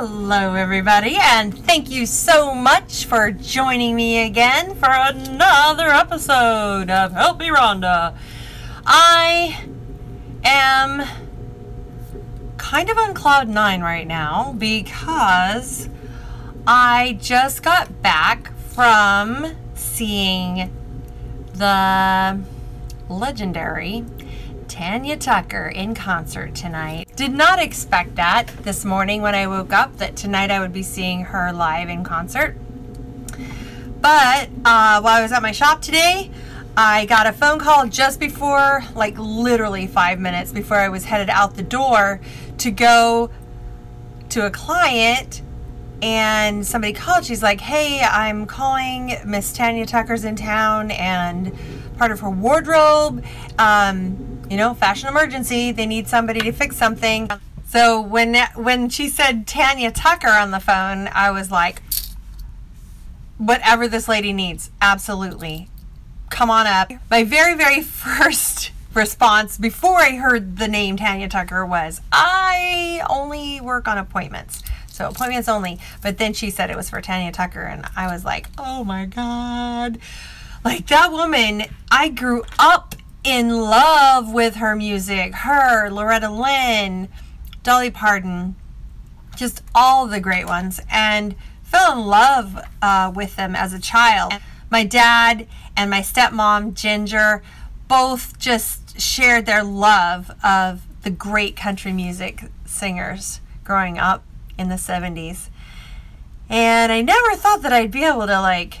Hello, everybody, and thank you so much for joining me again for another episode of Help Me Rhonda. I am kind of on cloud nine right now because I just got back from seeing the legendary Tanya Tucker in concert tonight. Did not expect that this morning when I woke up that tonight I would be seeing her live in concert. But uh, while I was at my shop today, I got a phone call just before, like literally five minutes before I was headed out the door to go to a client and somebody called. She's like, "Hey, I'm calling. Miss Tanya Tucker's in town, and part of her wardrobe. Um, you know, fashion emergency. They need somebody to fix something." So when when she said Tanya Tucker on the phone, I was like, "Whatever this lady needs, absolutely. Come on up." My very very first response before I heard the name Tanya Tucker was, "I only work on appointments." So appointments only. But then she said it was for Tanya Tucker, and I was like, oh my God. Like that woman, I grew up in love with her music. Her, Loretta Lynn, Dolly Parton, just all the great ones. And fell in love uh, with them as a child. My dad and my stepmom, Ginger, both just shared their love of the great country music singers growing up in the 70s. And I never thought that I'd be able to like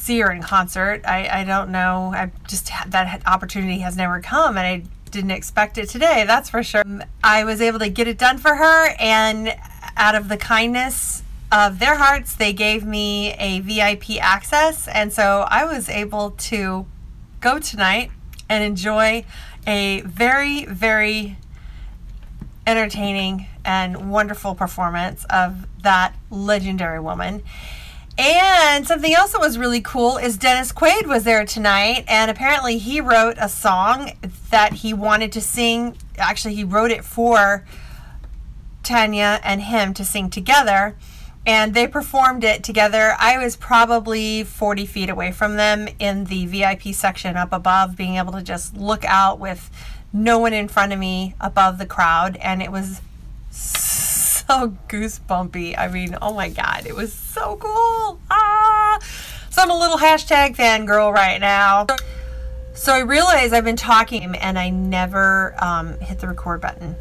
see her in concert. I, I don't know. I just that opportunity has never come and I didn't expect it today, that's for sure. Um, I was able to get it done for her and out of the kindness of their hearts, they gave me a VIP access and so I was able to go tonight and enjoy a very very entertaining and wonderful performance of that legendary woman. And something else that was really cool is Dennis Quaid was there tonight, and apparently he wrote a song that he wanted to sing. Actually, he wrote it for Tanya and him to sing together, and they performed it together. I was probably 40 feet away from them in the VIP section up above, being able to just look out with no one in front of me above the crowd, and it was so goosebumpy. I mean, oh my god, it was so cool. Ah, so I'm a little hashtag fangirl right now. So I realize I've been talking and I never um, hit the record button.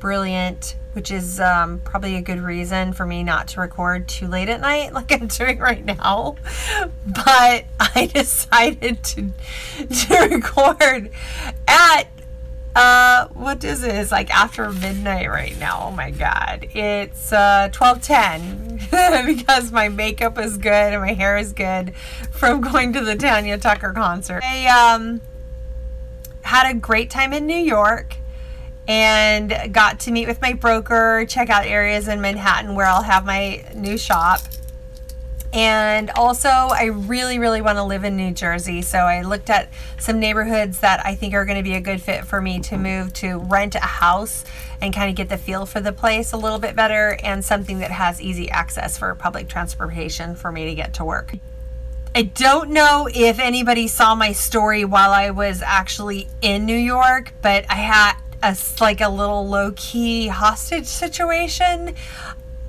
Brilliant, which is um, probably a good reason for me not to record too late at night, like I'm doing right now. But I decided to to record at uh, what is it? It's like after midnight right now. Oh my god. It's uh 12:10 because my makeup is good and my hair is good from going to the Tanya Tucker concert. I um had a great time in New York and got to meet with my broker, check out areas in Manhattan where I'll have my new shop. And also, I really, really want to live in New Jersey. So I looked at some neighborhoods that I think are going to be a good fit for me to move to rent a house and kind of get the feel for the place a little bit better and something that has easy access for public transportation for me to get to work. I don't know if anybody saw my story while I was actually in New York, but I had a like a little low key hostage situation.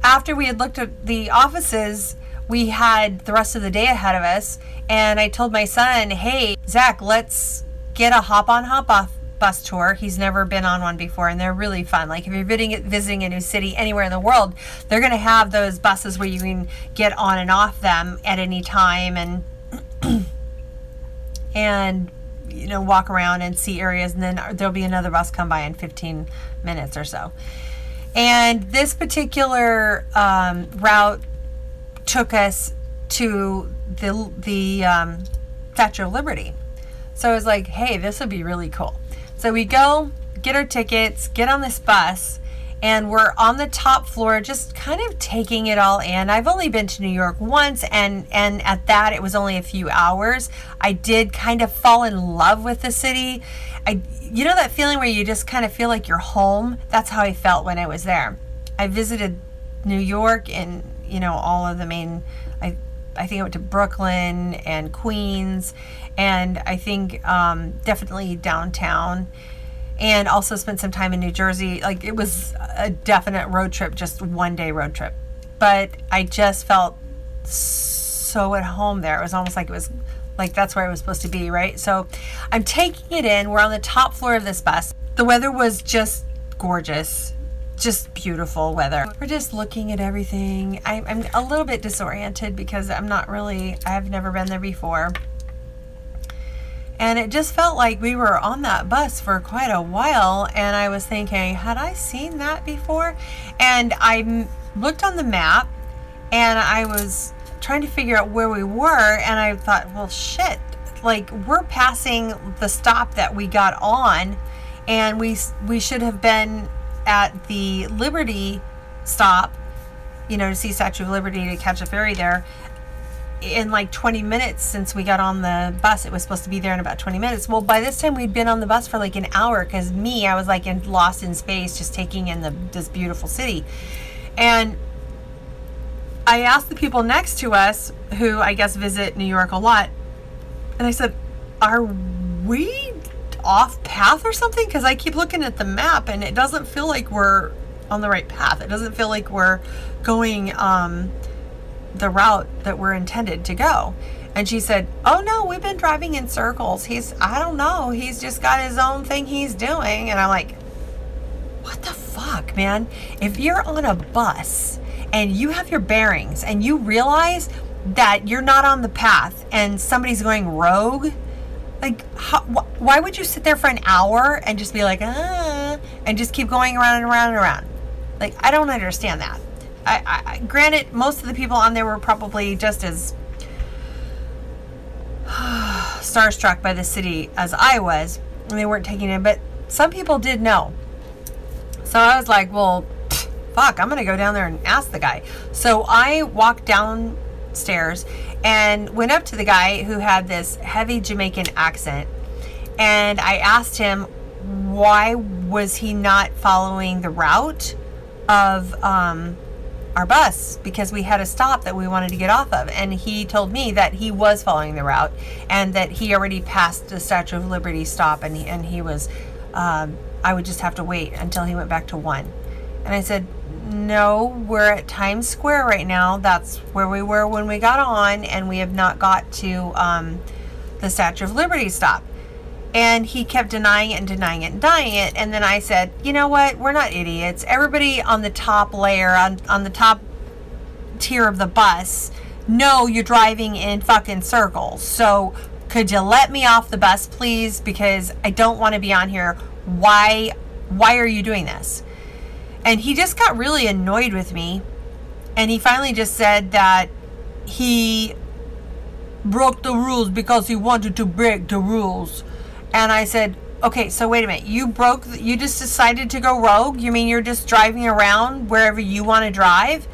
After we had looked at the offices, we had the rest of the day ahead of us. And I told my son, hey, Zach, let's get a hop on, hop off bus tour. He's never been on one before, and they're really fun. Like if you're visiting a new city anywhere in the world, they're going to have those buses where you can get on and off them at any time and and you know walk around and see areas, and then there'll be another bus come by in 15 minutes or so. And this particular um, route took us to the the um, Statue of Liberty. So I was like, hey, this would be really cool. So we go, get our tickets, get on this bus, and we're on the top floor just kind of taking it all in. I've only been to New York once and and at that it was only a few hours. I did kind of fall in love with the city. I you know that feeling where you just kind of feel like you're home? That's how I felt when I was there. I visited New York and you know all of the main. I I think I went to Brooklyn and Queens, and I think um, definitely downtown, and also spent some time in New Jersey. Like it was a definite road trip, just one day road trip, but I just felt so at home there. It was almost like it was like that's where I was supposed to be, right? So I'm taking it in. We're on the top floor of this bus. The weather was just gorgeous just beautiful weather. We're just looking at everything. I, I'm a little bit disoriented because I'm not really, I've never been there before. And it just felt like we were on that bus for quite a while. And I was thinking, had I seen that before? And I looked on the map and I was trying to figure out where we were. And I thought, well, shit, like we're passing the stop that we got on. And we, we should have been at the Liberty stop, you know, to see Statue of Liberty to catch a ferry there in like 20 minutes since we got on the bus. It was supposed to be there in about 20 minutes. Well, by this time we'd been on the bus for like an hour because me, I was like in, lost in space, just taking in the this beautiful city. And I asked the people next to us, who I guess visit New York a lot, and I said, "Are we off path or something? Because I keep looking at the map and it doesn't feel like we're on the right path. It doesn't feel like we're going um, the route that we're intended to go. And she said, Oh no, we've been driving in circles. He's, I don't know, he's just got his own thing he's doing. And I'm like, What the fuck, man? If you're on a bus and you have your bearings and you realize that you're not on the path and somebody's going rogue, like, how, wh- why would you sit there for an hour and just be like, ah, and just keep going around and around and around? Like, I don't understand that. I, I, granted, most of the people on there were probably just as starstruck by the city as I was, and they weren't taking it. But some people did know. So I was like, well, fuck, I'm gonna go down there and ask the guy. So I walked downstairs and went up to the guy who had this heavy Jamaican accent. And I asked him why was he not following the route of um, our bus because we had a stop that we wanted to get off of. And he told me that he was following the route and that he already passed the Statue of Liberty stop and he, and he was, um, I would just have to wait until he went back to one. And I said, no, we're at Times Square right now. That's where we were when we got on, and we have not got to um, the Statue of Liberty stop. And he kept denying it and denying it and denying it. And then I said, you know what? We're not idiots. Everybody on the top layer, on, on the top tier of the bus, know you're driving in fucking circles. So could you let me off the bus, please? Because I don't want to be on here. Why? Why are you doing this? And he just got really annoyed with me. And he finally just said that he broke the rules because he wanted to break the rules. And I said, okay, so wait a minute. You broke, you just decided to go rogue? You mean you're just driving around wherever you want to drive?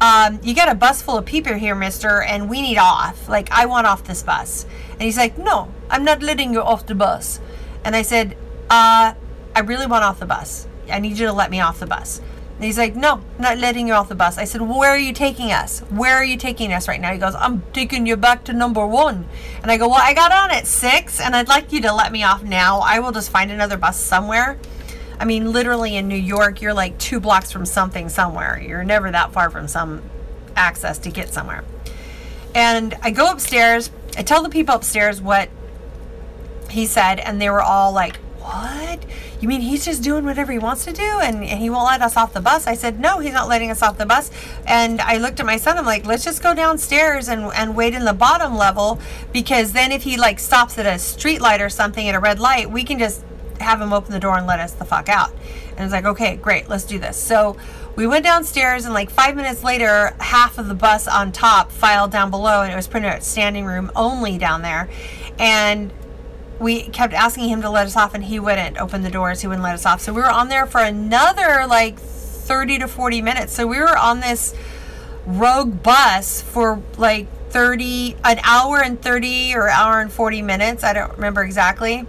Um, you got a bus full of people here, mister, and we need off. Like, I want off this bus. And he's like, no, I'm not letting you off the bus. And I said, uh, I really want off the bus. I need you to let me off the bus. And he's like, No, not letting you off the bus. I said, well, Where are you taking us? Where are you taking us right now? He goes, I'm taking you back to number one. And I go, Well, I got on at six and I'd like you to let me off now. I will just find another bus somewhere. I mean, literally in New York, you're like two blocks from something somewhere. You're never that far from some access to get somewhere. And I go upstairs. I tell the people upstairs what he said, and they were all like, What? you mean he's just doing whatever he wants to do and, and he won't let us off the bus? I said, no, he's not letting us off the bus. And I looked at my son, I'm like, let's just go downstairs and, and wait in the bottom level because then if he like stops at a street light or something at a red light, we can just have him open the door and let us the fuck out. And it's like, okay, great, let's do this. So we went downstairs and like five minutes later, half of the bus on top filed down below and it was printed at standing room only down there. And we kept asking him to let us off and he wouldn't open the doors. He wouldn't let us off. So we were on there for another like 30 to 40 minutes. So we were on this rogue bus for like 30 an hour and 30 or hour and 40 minutes. I don't remember exactly.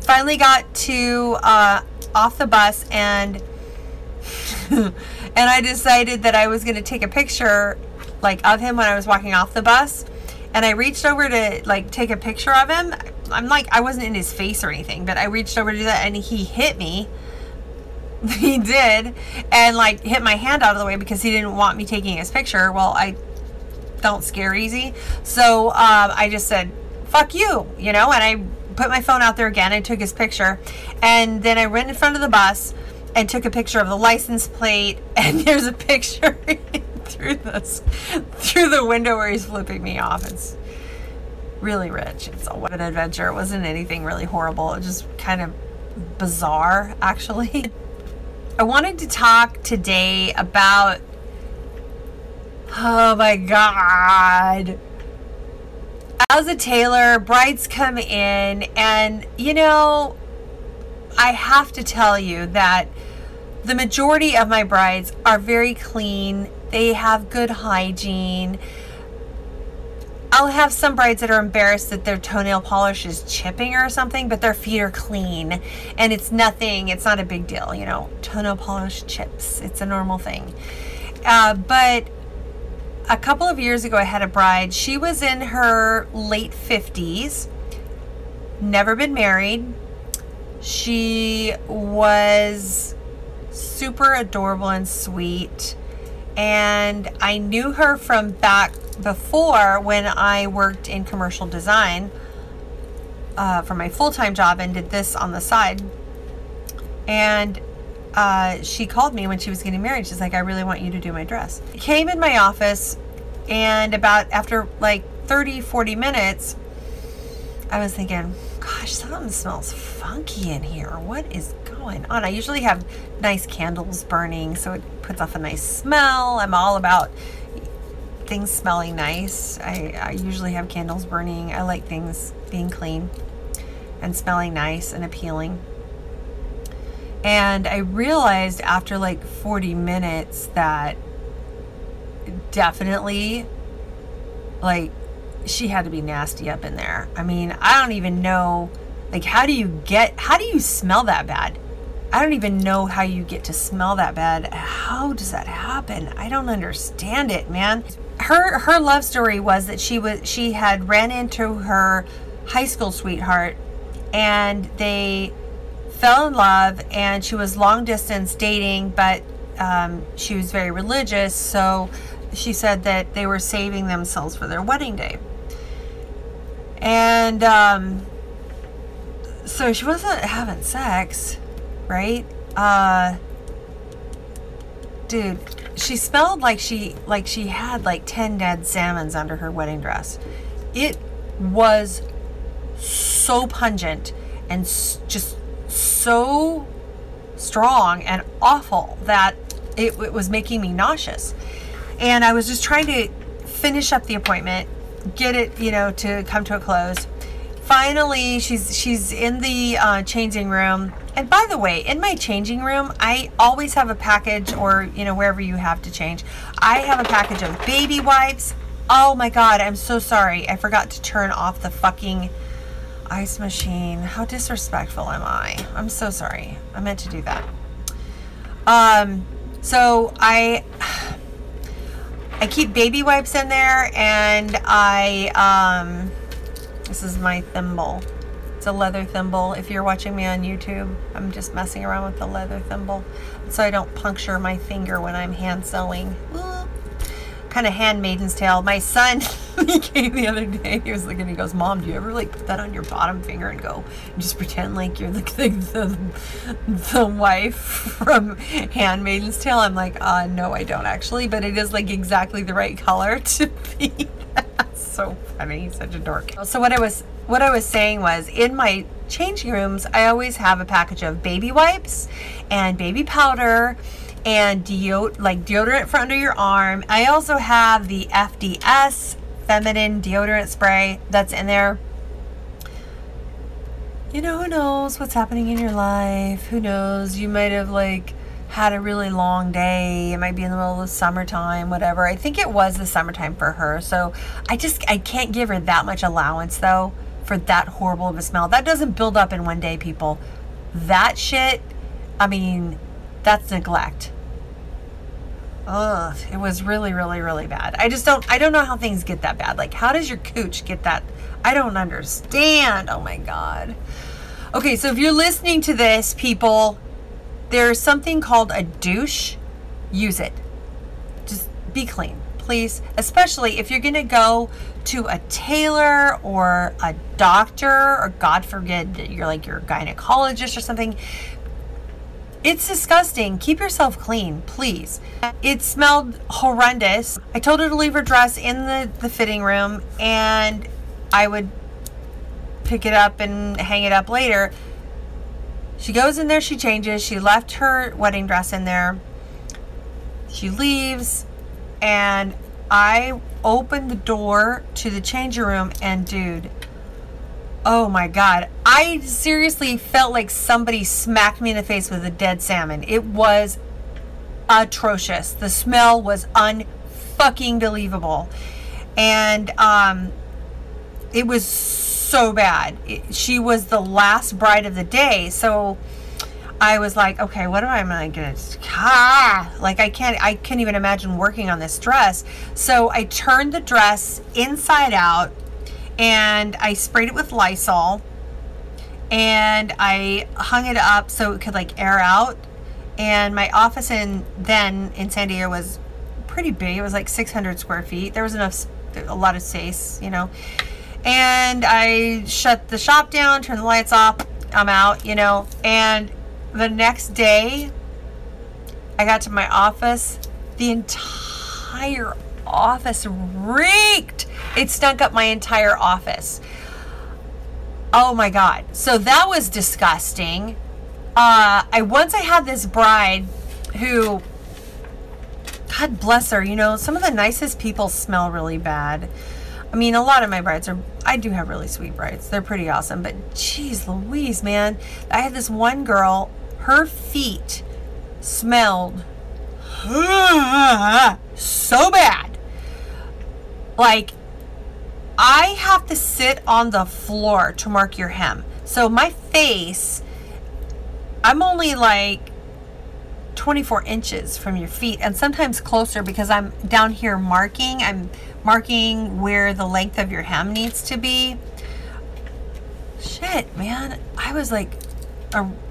Finally got to uh, off the bus and and I decided that I was going to take a picture like of him when I was walking off the bus. And I reached over to like take a picture of him. I'm like I wasn't in his face or anything, but I reached over to do that and he hit me. he did and like hit my hand out of the way because he didn't want me taking his picture. Well, I don't scare easy. So um, I just said, fuck you, you know, and I put my phone out there again and took his picture. And then I went in front of the bus and took a picture of the license plate. And there's a picture through this through the window where he's flipping me off. It's really rich. It's what an adventure. It wasn't anything really horrible. It was just kind of bizarre, actually. I wanted to talk today about Oh my God. As a tailor, brides come in, and you know, I have to tell you that the majority of my brides are very clean, they have good hygiene. I'll have some brides that are embarrassed that their toenail polish is chipping or something, but their feet are clean and it's nothing, it's not a big deal, you know. Toenail polish chips, it's a normal thing. Uh, but a couple of years ago, I had a bride. She was in her late 50s, never been married. She was super adorable and sweet. And I knew her from back before when I worked in commercial design uh, for my full time job and did this on the side. And uh, she called me when she was getting married. She's like, I really want you to do my dress. Came in my office, and about after like 30, 40 minutes, I was thinking, gosh, something smells funky in here. What is going on? I usually have nice candles burning, so it puts off a nice smell. I'm all about things smelling nice. I, I usually have candles burning. I like things being clean and smelling nice and appealing. And I realized after like 40 minutes that definitely like she had to be nasty up in there. I mean, I don't even know like how do you get how do you smell that bad? I don't even know how you get to smell that bad. How does that happen? I don't understand it, man. Her her love story was that she was she had ran into her high school sweetheart and they fell in love and she was long distance dating, but um, she was very religious. So she said that they were saving themselves for their wedding day. And um, so she wasn't having sex, right? Uh, dude, she smelled like she like she had like 10 dead salmons under her wedding dress. It was so pungent and just so strong and awful that it, it, was making me nauseous. And I was just trying to finish up the appointment, get it, you know, to come to a close. Finally, she's she's in the uh, changing room. And by the way, in my changing room, I always have a package, or you know, wherever you have to change, I have a package of baby wipes. Oh my God, I'm so sorry. I forgot to turn off the fucking ice machine. How disrespectful am I? I'm so sorry. I meant to do that. Um, so I I keep baby wipes in there and I um this is my thimble. It's a leather thimble. If you're watching me on YouTube, I'm just messing around with the leather thimble so I don't puncture my finger when I'm hand sewing kind of handmaiden's tale. My son, he came the other day. He was looking. He goes, "Mom, do you ever like put that on your bottom finger and go and just pretend like you're the the, the wife from Handmaiden's Tale?" I'm like, "Uh, no, I don't actually, but it is like exactly the right color to be." so funny. He's such a dork. So what I was what I was saying was in my changing rooms, I always have a package of baby wipes and baby powder and deo- like deodorant for under your arm. I also have the FDS feminine deodorant spray that's in there. You know, who knows what's happening in your life? Who knows? You might have like had a really long day. It might be in the middle of the summertime, whatever. I think it was the summertime for her. So I just I can't give her that much allowance though for that horrible of a smell. That doesn't build up in one day, people. That shit, I mean, that's neglect. Ugh, it was really, really, really bad. I just don't, I don't know how things get that bad. Like, how does your cooch get that? I don't understand. Oh my God. Okay, so if you're listening to this, people, there's something called a douche. Use it. Just be clean, please. Especially if you're going to go to a tailor or a doctor, or God forbid, you're like your gynecologist or something it's disgusting. Keep yourself clean, please. It smelled horrendous. I told her to leave her dress in the, the fitting room and I would pick it up and hang it up later. She goes in there, she changes. She left her wedding dress in there. She leaves and I open the door to the changing room and dude, Oh my god. I seriously felt like somebody smacked me in the face with a dead salmon. It was atrocious. The smell was unfucking believable. And um it was so bad. It, she was the last bride of the day. So I was like, okay, what am I gonna ah, like I can't I can't even imagine working on this dress. So I turned the dress inside out and I sprayed it with Lysol and I hung it up so it could like air out. And my office in then in San Diego was pretty big. It was like 600 square feet. There was enough, a lot of space, you know. And I shut the shop down, turned the lights off. I'm out, you know. And the next day, I got to my office. The entire office reeked. It stunk up my entire office. Oh my God. So that was disgusting. Uh, I once I had this bride who, God bless her, you know, some of the nicest people smell really bad. I mean, a lot of my brides are, I do have really sweet brides. They're pretty awesome. But geez Louise, man. I had this one girl, her feet smelled so bad like, I have to sit on the floor to mark your hem. So my face, I'm only like 24 inches from your feet and sometimes closer because I'm down here marking. I'm marking where the length of your hem needs to be. Shit, man. I was like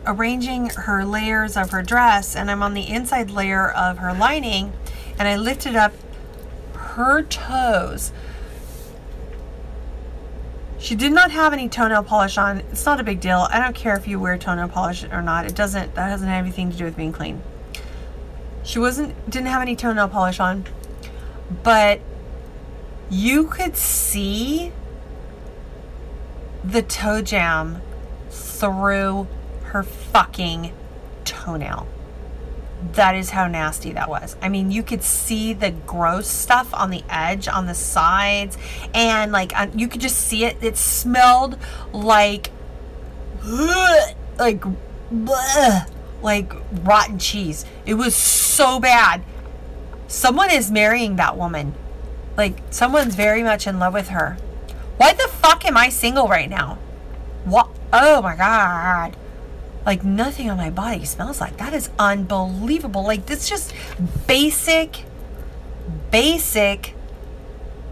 arranging her layers of her dress and I'm on the inside layer of her lining and I lifted up her toes. She did not have any toenail polish on. It's not a big deal. I don't care if you wear toenail polish or not. It doesn't, that doesn't have anything to do with being clean. She wasn't, didn't have any toenail polish on, but you could see the toe jam through her fucking toenail that is how nasty that was. I mean, you could see the gross stuff on the edge, on the sides, and like you could just see it. It smelled like, like, like rotten cheese. It was so bad. Someone is marrying that woman. Like, someone's very much in love with her. Why the fuck am I single right now? What? Oh my god like nothing on my body smells like. That is unbelievable. Like this just basic basic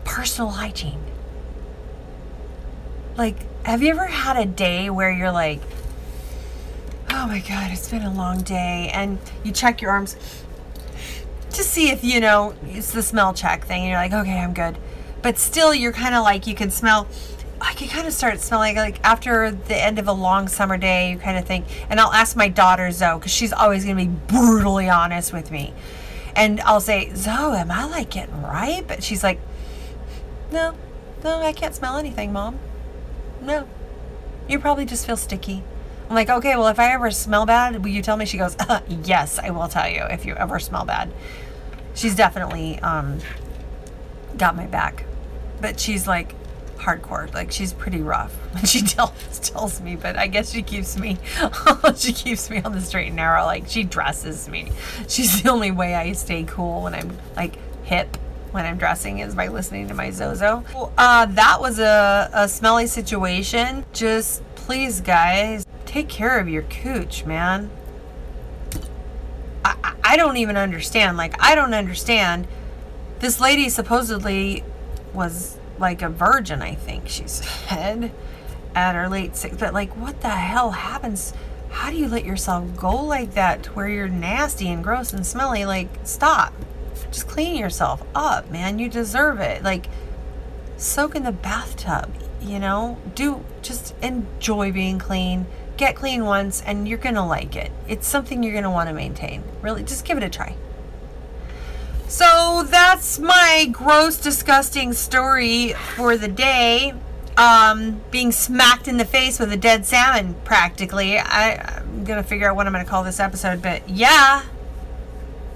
personal hygiene. Like have you ever had a day where you're like oh my god it's been a long day and you check your arms to see if you know it's the smell check thing and you're like okay i'm good. But still you're kind of like you can smell I can kind of start smelling like after the end of a long summer day, you kind of think, and I'll ask my daughter Zoe because she's always going to be brutally honest with me. And I'll say, Zoe, am I like getting ripe? And she's like, no, no, I can't smell anything, mom. No, you probably just feel sticky. I'm like, okay, well, if I ever smell bad, will you tell me? She goes, uh, yes, I will tell you if you ever smell bad. She's definitely um, got my back. But she's like, hardcore. Like she's pretty rough when she tells tells me, but I guess she keeps me she keeps me on the straight and narrow. Like she dresses me. She's the only way I stay cool when I'm like hip when I'm dressing is by listening to my Zozo. Uh, that was a, a smelly situation. Just please, guys, take care of your cooch, man. I, I, I don't even understand. Like, I don't understand. This lady supposedly was like a virgin, I think she said, at her late six. But, like, what the hell happens? How do you let yourself go like that to where you're nasty and gross and smelly? Like, stop. Just clean yourself up, man. You deserve it. Like, soak in the bathtub, you know? Do just enjoy being clean. Get clean once and you're to like it. It's something you're want to maintain. Really, just give it a try. So that's my gross, disgusting story for the day. Um, being smacked in the face with a dead salmon, practically. I, I'm gonna figure out what I'm gonna call this episode, but yeah.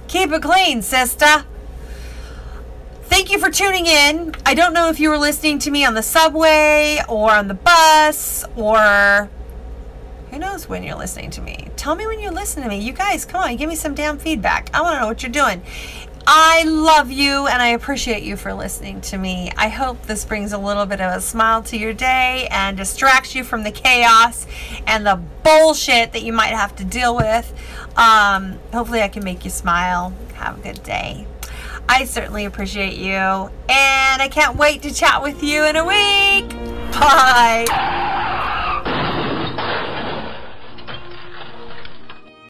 Keep it clean, sister. Thank you for tuning in. I don't know if you were listening to me on the subway or on the bus or who knows when you're listening to me. Tell me when you listen to me. You guys, come on, give me some damn feedback. I want to know what you're doing. I love you and I appreciate you for listening to me. I hope this brings a little bit of a smile to your day and distracts you from the chaos and the bullshit that you might have to deal with. Um, hopefully, I can make you smile. Have a good day. I certainly appreciate you, and I can't wait to chat with you in a week. Bye.